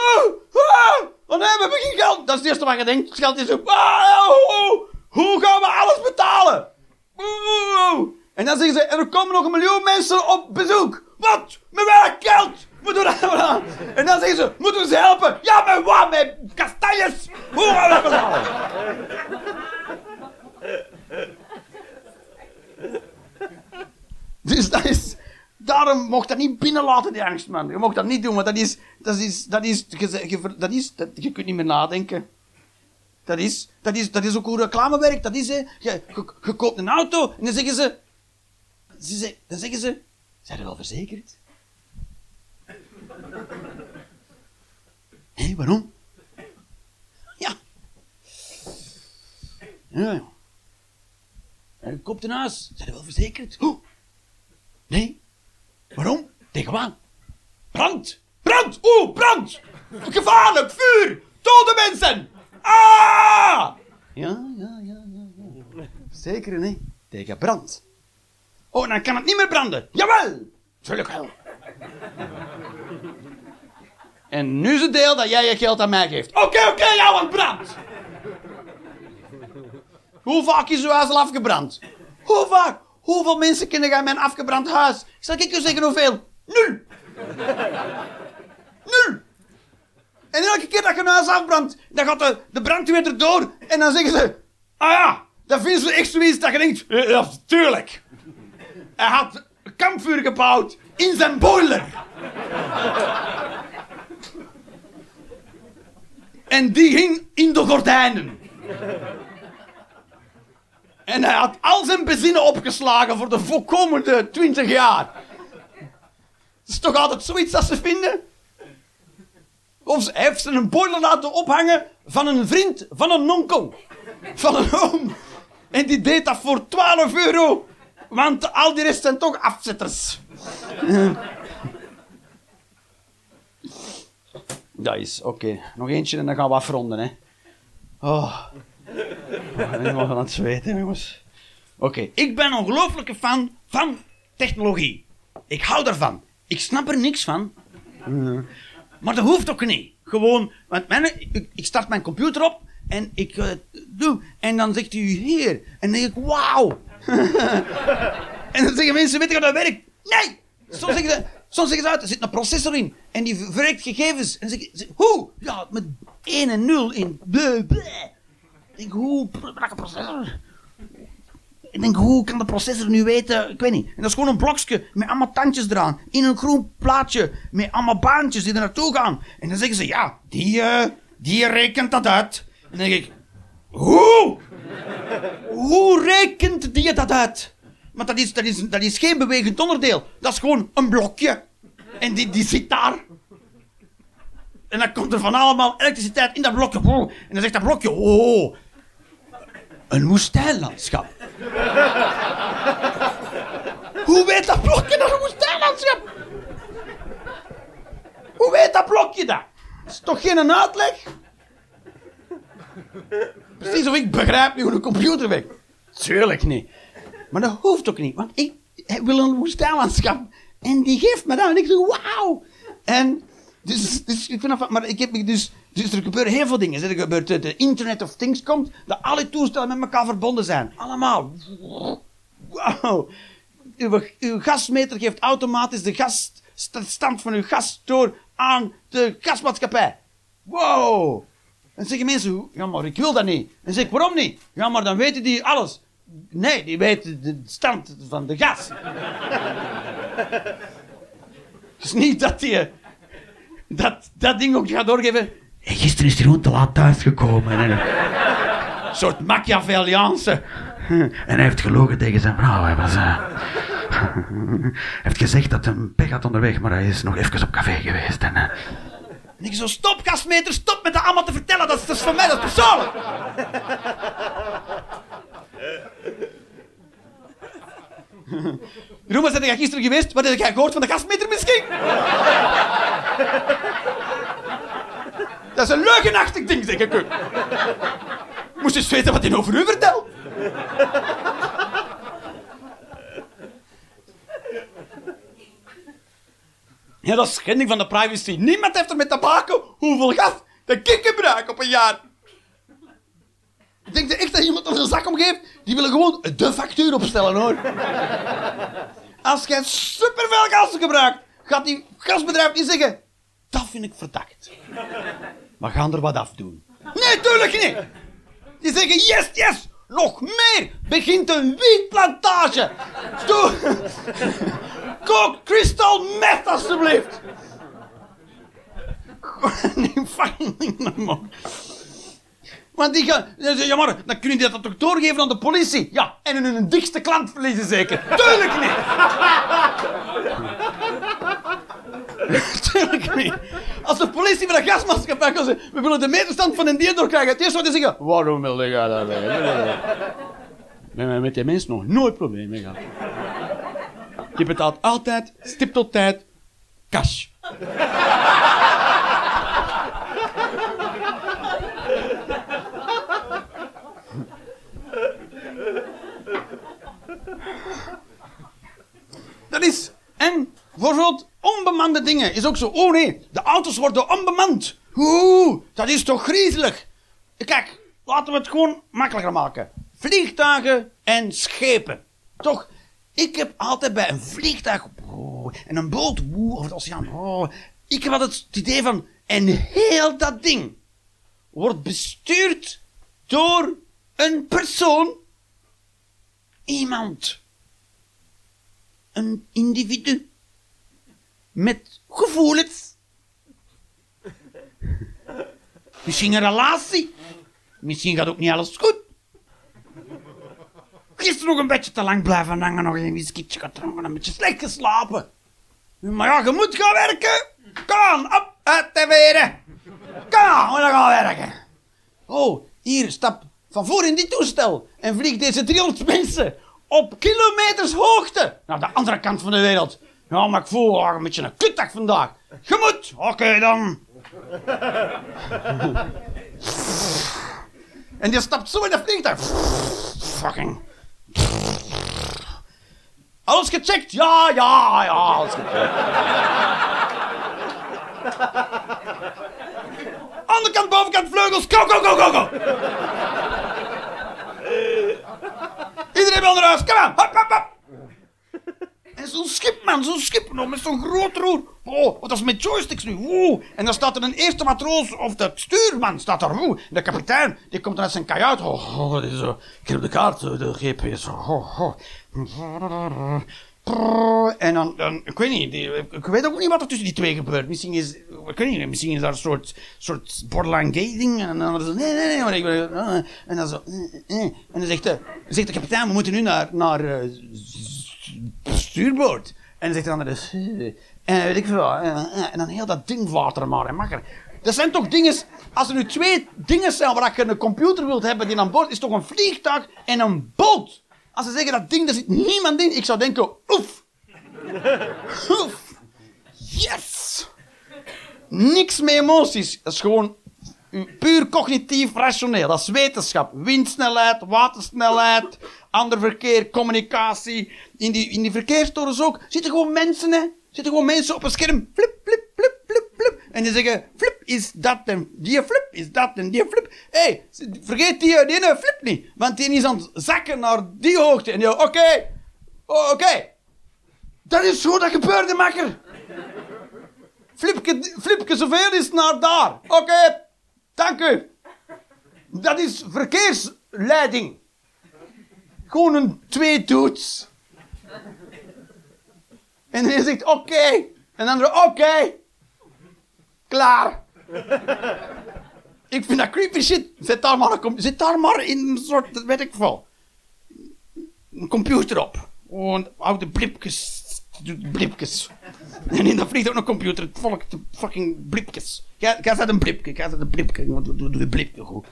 ah. Oh nee, we hebben geen geld. Dat is het eerste wat je denkt. Het geld is op. Ah, hoe, hoe gaan we alles betalen? En dan zeggen ze, er komen nog een miljoen mensen op bezoek. Wat? Met welk geld? We dat En dan zeggen ze, moeten we ze helpen? Ja, met wat? Met kastanjes? Hoe gaan we dat betalen? Dus dat is... Daarom mocht dat niet binnenlaten, die angst, man. Je mocht dat niet doen, want dat is... Dat is... Dat is... Je, dat is dat, je kunt niet meer nadenken. Dat is, dat is, dat is ook hoe reclame werkt. Dat is, hè, je, koopt een auto en dan zeggen ze, ze dan zeggen ze, zijn er wel verzekerd? Hé, waarom? Ja. Ja, En je koopt een huis, zijn er wel verzekerd? Hoe? Nee. Waarom? Tegen wat? Brand! Brand! Oeh, brand! Gevaarlijk! Vuur! Dode mensen! Ah! Ja, ja, ja, ja. ja. Zeker nee. Tegen brand. Oh, dan kan het niet meer branden. Jawel! Tuurlijk wel. En nu is het deel dat jij je geld aan mij geeft. Oké, oké, okay, brand. Hoe vaak is uw huis al afgebrand? Hoe vaak? Hoeveel mensen kennen jij mijn afgebrand huis? Zal ik je zeggen hoeveel? Nul. Nul. En elke keer dat je een huis afbrandt, dan gaat de, de brandweer erdoor. En dan zeggen ze... Ah ja, dan vinden ze echt zoiets dat je denkt... Ja, tuurlijk. Hij had kampvuur gebouwd in zijn boiler. en die ging in de gordijnen. En hij had al zijn benzine opgeslagen voor de volkomende 20 jaar. Het is toch altijd zoiets dat ze vinden? Of hij heeft ze een boiler laten ophangen van een vriend, van een onkel, van een oom. En die deed dat voor 12 euro. Want al die rest zijn toch afzetters. Dat is, oké. Nog eentje en dan gaan we afronden, hè. Oh. Ik ben aan het zweten, jongens. Oké, ik ben een ongelooflijke fan van technologie. Ik hou daarvan. Ik snap er niks van. Maar dat hoeft ook niet. Gewoon, want mijn, ik start mijn computer op En ik eh, doe. En dan zegt hij hier. En dan denk ik, wauw. en dan zeggen mensen, weet je wat dat werkt? Nee! Soms zeggen ze, soms zeggen ze uit, er zit een processor in. En die verwerkt gegevens. En dan zeg ik, hoe? Ja, met 1 en 0 in. Bleh, bleh. Ik denk, hoe? Welke processor? Ik denk, hoe kan de processor nu weten? Ik weet niet. En dat is gewoon een blokje met allemaal tandjes eraan. In een groen plaatje met allemaal baantjes die er naartoe gaan. En dan zeggen ze, ja, die, eh, die rekent dat uit. En dan denk ik, hoe? Hoe rekent die dat uit? Want dat is, dat, is, dat is geen bewegend onderdeel. Dat is gewoon een blokje. En die, die zit daar. En dan komt er van allemaal elektriciteit in dat blokje. En dan zegt dat blokje, oh, een woestijnlandschap. Hoe weet dat blokje dat een woestijnlandschap? Hoe weet dat blokje dat? Dat is toch geen uitleg? Precies of ik begrijp nu hoe een computer werkt. Tuurlijk niet. Maar dat hoeft ook niet, want ik wil een woestijnlandschap. En die geeft me dat. En ik zeg, wauw. En dus, dus ik vind dat, maar ik heb dus, dus er gebeuren heel veel dingen. Er gebeurt de Internet of Things komt, dat alle toestellen met elkaar verbonden zijn. Allemaal. Uw, gasmeter geeft automatisch de gasstand van uw gas door aan de gasmaatschappij. Wow. Dan zeggen mensen, ja maar ik wil dat niet. En zeg ik, waarom niet? Ja maar dan weten die alles. Nee, die weten de stand van de gas. Het is niet dat die dat, dat ding ook gaat doorgeven. En gisteren is Jeroen te laat thuisgekomen. En een soort Machiavelliaanse. En hij heeft gelogen tegen zijn vrouw. Hij was, uh, heeft gezegd dat hij een pech had onderweg, maar hij is nog even op café geweest. En, uh, en ik zo, stop gasmeter, stop met dat allemaal te vertellen. Dat is, dat is van mij, dat is persoonlijk. Jeroen, ben jij gisteren geweest? Wat heb jij gehoord van de gasmeter misschien? Dat is een leugenachtig ding, zeg ik u. Moest eens weten wat hij over u vertelt. Ja, dat is schending van de privacy. Niemand heeft er met te maken hoeveel gas dat ik gebruik op een jaar. Denk echt dat iemand er zijn zak omgeeft, die willen gewoon de factuur opstellen hoor. Als jij superveel gas gebruikt, gaat die gasbedrijf niet zeggen, dat vind ik verdacht. Maar gaan er wat afdoen. Nee, tuurlijk niet. Die zeggen, yes, yes, nog meer. Begint een wietplantage. Doe. Kook crystal meth, alstublieft. Nee, fucking man. Want die gaan... Ja, maar dan kunnen die dat toch doorgeven aan de politie? Ja, en hun dichtste klant verliezen zeker. Tuurlijk niet! Tuurlijk niet. Als de politie met een gasmaatschappij kan zeggen, we willen de meterstand van een dier doorkrijgen. Het eerste wat die zeggen, waarom wil je dat Met, met die mensen nog nooit problemen. Je betaalt altijd, stipt op tijd, cash. Dat is. En bijvoorbeeld onbemande dingen is ook zo. Oh nee, de auto's worden onbemand. Oeh, dat is toch griezelig. Kijk, laten we het gewoon makkelijker maken. Vliegtuigen en schepen. Toch, ik heb altijd bij een vliegtuig oh, en een boot oh, over het oceaan. Oh, ik heb altijd het idee van, en heel dat ding wordt bestuurd door een persoon, iemand een individu met gevoelens. Misschien een relatie. Misschien gaat ook niet alles goed. Gisteren nog een beetje te lang blijven hangen, nog een whiskytje gedronken, een beetje slecht geslapen. Maar ja, je moet gaan werken. Kom op uit de veren. Kom, we gaan werken. Oh, hier, stap van voor in die toestel en vlieg deze 300 mensen op kilometers hoogte naar de andere kant van de wereld. Ja, maar ik voel oh, een beetje een kutdag vandaag. Je moet. Oké dan. en die stapt zo in de vliegtuig. Fucking. Alles gecheckt? Ja, ja, ja, alles gecheckt. Onderkant, bovenkant, vleugels. Go, go, go, go, go. Iedereen wil naar. Kom aan. Hop, hop, hop. En zo'n schip, man, zo'n schip nog met zo'n groot roer. Oh, dat is met joysticks nu. Oeh. En dan staat er een eerste matroos, of de stuurman staat daar. Oeh. De kapitein, die komt dan uit zijn kajuit. Oh, oh dit is zo. Ik heb de kaart, de GPS. Oh, oh. En dan, dan, ik weet niet, die, ik weet ook niet wat er tussen die twee gebeurt. Misschien is, ik weet niet, misschien is daar een soort, soort borderline gay ding. En dan zo, nee, nee, nee, en dan zo, en dan zegt de, zegt de kapitein, we moeten nu naar, naar uh, stuurboord. En dan zegt de andere, dus, en weet ik veel, en dan heel dat ding water maar en makker. Dat zijn toch dingen, als er nu twee dingen zijn waar je een computer wilt hebben die aan boord is, toch een vliegtuig en een boot. Als ze zeggen dat ding, daar zit niemand in, ik zou denken, oef. oef. Yes. Niks met emoties. Dat is gewoon puur cognitief rationeel. Dat is wetenschap. Windsnelheid, watersnelheid, ander verkeer, communicatie. In die, in die verkeerstorens ook. Zitten gewoon mensen, hè. Zitten gewoon mensen op een scherm. Flip, flip, flip, flip, flip. En die zeggen, flip is dat en die flip is dat en die flip. Hé, hey, vergeet die, die flip niet. Want die is aan het zakken naar die hoogte. En je, oké, okay, oh, oké. Okay. Dat is hoe dat gebeurde, makker. Flipke, flipke zoveel is naar daar. Oké, okay, dank u. Dat is verkeersleiding. Gewoon een twee dudes. En hij zegt oké. En dan oké. Klaar. ik vind dat creepy shit. Zet daar maar, in een soort, weet ik veel. Een computer op. Gewoon oude blipjes. Blipjes. En in dat vliegt ook een computer. Het volk, fucking blipjes. Jij zet een blipje. Jij zet een blipje. Doe, doe, doe blipje goed.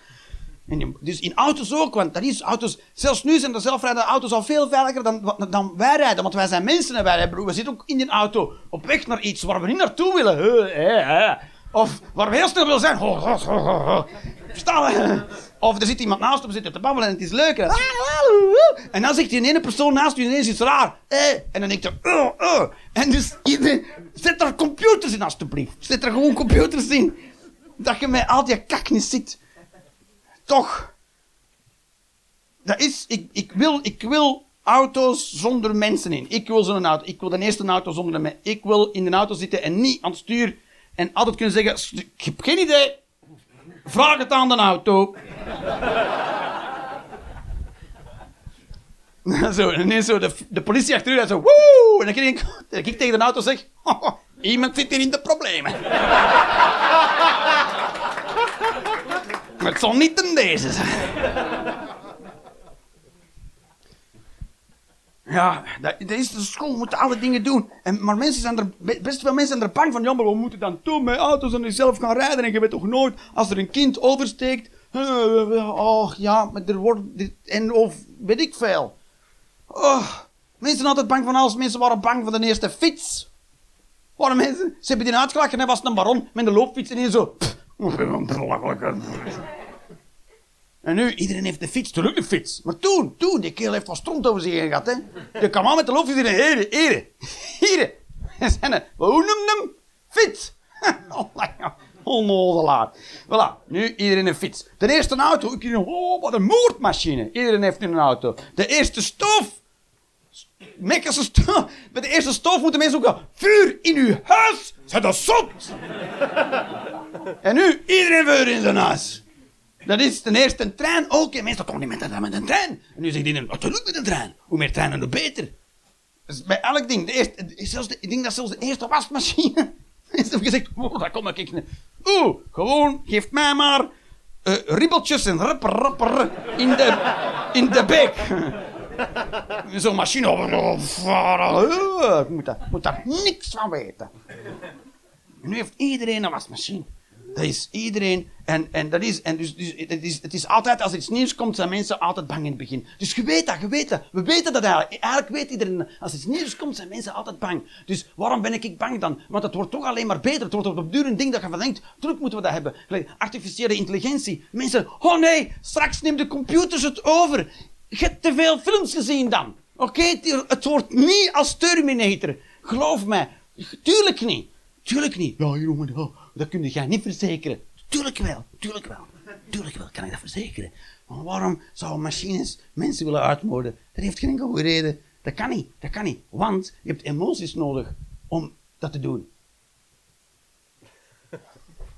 En dus in auto's ook, want dat is auto's, zelfs nu zijn de zelfrijdende auto's al veel veiliger dan, dan wij rijden. Want wij zijn mensen en wij rijden, we zitten ook in die auto op weg naar iets waar we niet naartoe willen. Of waar we heel snel willen zijn. Verstaan we? Of er zit iemand naast op zitten te babbelen en het is leuk. En dan zegt die ene persoon naast je ineens iets raar. En dan denk je, oh, oh. En dus zet er computers in alstublieft. Zet er gewoon computers in. Dat je met al die kak niet zit toch. Dat is, ik, ik, wil, ik wil auto's zonder mensen in. Ik wil zo'n auto. Ik wil de eerste auto zonder mensen. Ik wil in de auto zitten en niet aan het stuur. En altijd kunnen zeggen, ik heb geen idee. Vraag het aan de auto. zo, en ineens zo de, de politie achter u en zo, woe! En dan dan ik tegen de auto zeg, iemand zit hier in de problemen. Maar het zal niet in deze zijn. Ja, dat, is de school, we moeten alle dingen doen. En, maar mensen zijn er, best veel mensen zijn er bang van. Jammer, we moeten dan doen met auto's en zelf gaan rijden. En je weet toch nooit, als er een kind oversteekt. Oh ja, maar er wordt. En of weet ik veel. Oh, mensen zijn altijd bang van alles. Mensen waren bang van de eerste fiets. Waarom mensen? Ze hebben die uitgelachen en was een baron met een loopfiets en zo. En nu, iedereen heeft de fiets, terug de fiets. Maar toen, toen, die kerel heeft wat stront over zich heen gehad, hè. Je kwam aan met de loopfiets en heren, heren, heren. En hoe noem hem? Fiets. Onnozelaar. Voilà, nu iedereen een fiets. De eerste auto, ik oh, wat een moordmachine. Iedereen heeft nu een auto. De eerste stoof. Mekkerse stoof. Bij de eerste stoof moeten mensen ook vuur in uw huis. Zet dat zot. En nu, iedereen vuur in zijn huis. Dat is ten eerste een trein ook. En mensen komen niet met, met een trein. En nu zegt iedereen, natuurlijk met een trein. Hoe meer treinen, hoe beter. Dus bij elk ding. De eerste, zelfs de, ik denk dat zelfs de eerste wasmachine... Mensen hebben gezegd, oh, daar kom ik niet. Oeh, gewoon, geef mij maar uh, ribbeltjes en rapper, in de, in de beek. Zo'n machine. Ik moet daar, moet daar niks van weten. nu heeft iedereen een wasmachine. Dat is iedereen. En, en, dat is, en dus, dus, het, is, het is altijd, als iets nieuws komt, zijn mensen altijd bang in het begin. Dus je weet dat, je weet dat. We weten dat eigenlijk. Eigenlijk weet iedereen, als iets nieuws komt, zijn mensen altijd bang. Dus waarom ben ik bang dan? Want het wordt toch alleen maar beter. Het wordt op duur een ding dat je van denkt, druk moeten we dat hebben. Artificiële intelligentie. Mensen, oh nee, straks neemt de computers het over. Je hebt te veel films gezien dan. Oké, het wordt niet als Terminator. Geloof mij. Tuurlijk niet. Tuurlijk niet. Ja, jongen, dat kun je niet verzekeren. Tuurlijk wel, tuurlijk wel. Tuurlijk wel, kan ik dat verzekeren. Maar waarom zouden machines mensen willen uitmoorden? Dat heeft geen enkele reden. Dat kan niet, dat kan niet. Want je hebt emoties nodig om dat te doen.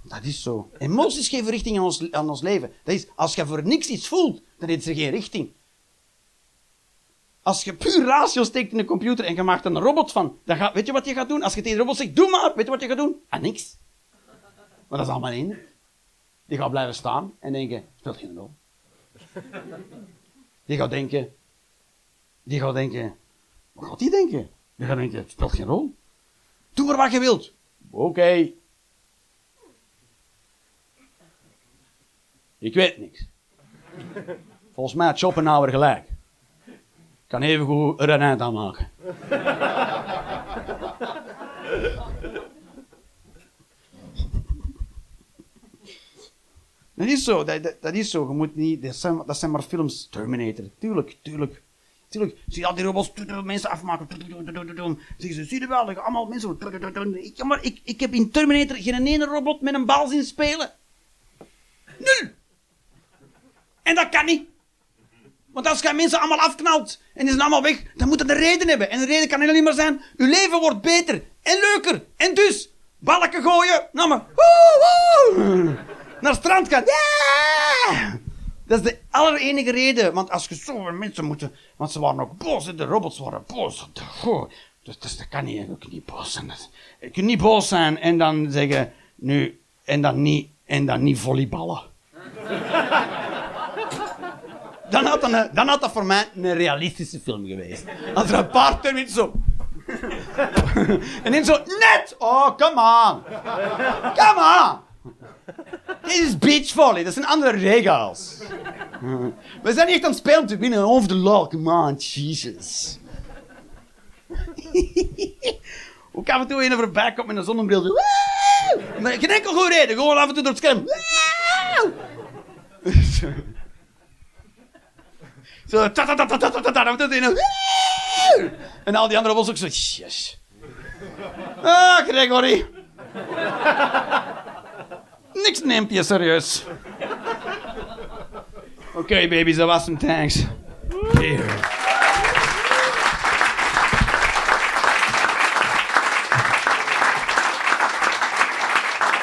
Dat is zo. Emoties geven richting aan ons, aan ons leven. Dat is, als je voor niks iets voelt, dan heeft er geen richting. Als je puur ratio steekt in de computer en je maakt een robot van, dan gaat, weet je wat je gaat doen? Als je tegen de robot zegt, doe maar, weet je wat je gaat doen? Ah, niks. Maar dat is allemaal één. Die gaat blijven staan en denken, speelt geen rol. Die gaat denken, die gaat denken, wat gaat die denken? Die gaat denken, speelt geen rol. Doe maar wat je wilt. Oké. Ik weet niks. Volgens mij had Schopenhauer gelijk. Ik kan even goed er een eind aan maken. Dat is zo, dat, dat, is zo. Je moet niet, dat, zijn, maar films. Terminator, tuurlijk, tuurlijk. Tuurlijk, zie je al die robots mensen afmaken. Zeggen ze, zie je wel, allemaal mensen... Ja, maar ik, ik heb in Terminator geen ene robot met een bal zien spelen. Nul! En dat kan niet. Want als je mensen allemaal afknalt en die zijn allemaal weg, dan moet dat een reden hebben. En de reden kan alleen maar zijn, uw leven wordt beter en leuker. En dus, balken gooien, me, naar het strand gaan. Ja! Dat is de allerenige reden. Want als je zoveel mensen moeten... Want ze waren ook boos, de robots waren boos. Dus, dus dat kan niet, je kunt niet boos zijn. Je kunt niet boos zijn en dan zeggen, nu, en dan niet, en dan niet volleyballen. dan, had dat, dan had dat voor mij een realistische film geweest. Als er een paar termen zo... en dan zo, net! Oh, come on! Come on! Dit is beachvolley, dat zijn andere regels. We zijn echt aan het spelen te winnen over de. Come on, Jesus. Af en toe een voorbij komt met een zonnebril. Zo, maar geen enkel goed reden, gewoon af en toe door het scherm. Zo, ta ta ta ta ta ta ta ta En al die anderen was ook zo, yes. Ah, Gregory. Niks neemt je serieus. Oké, okay, baby's, dat was hem. Thanks. Here.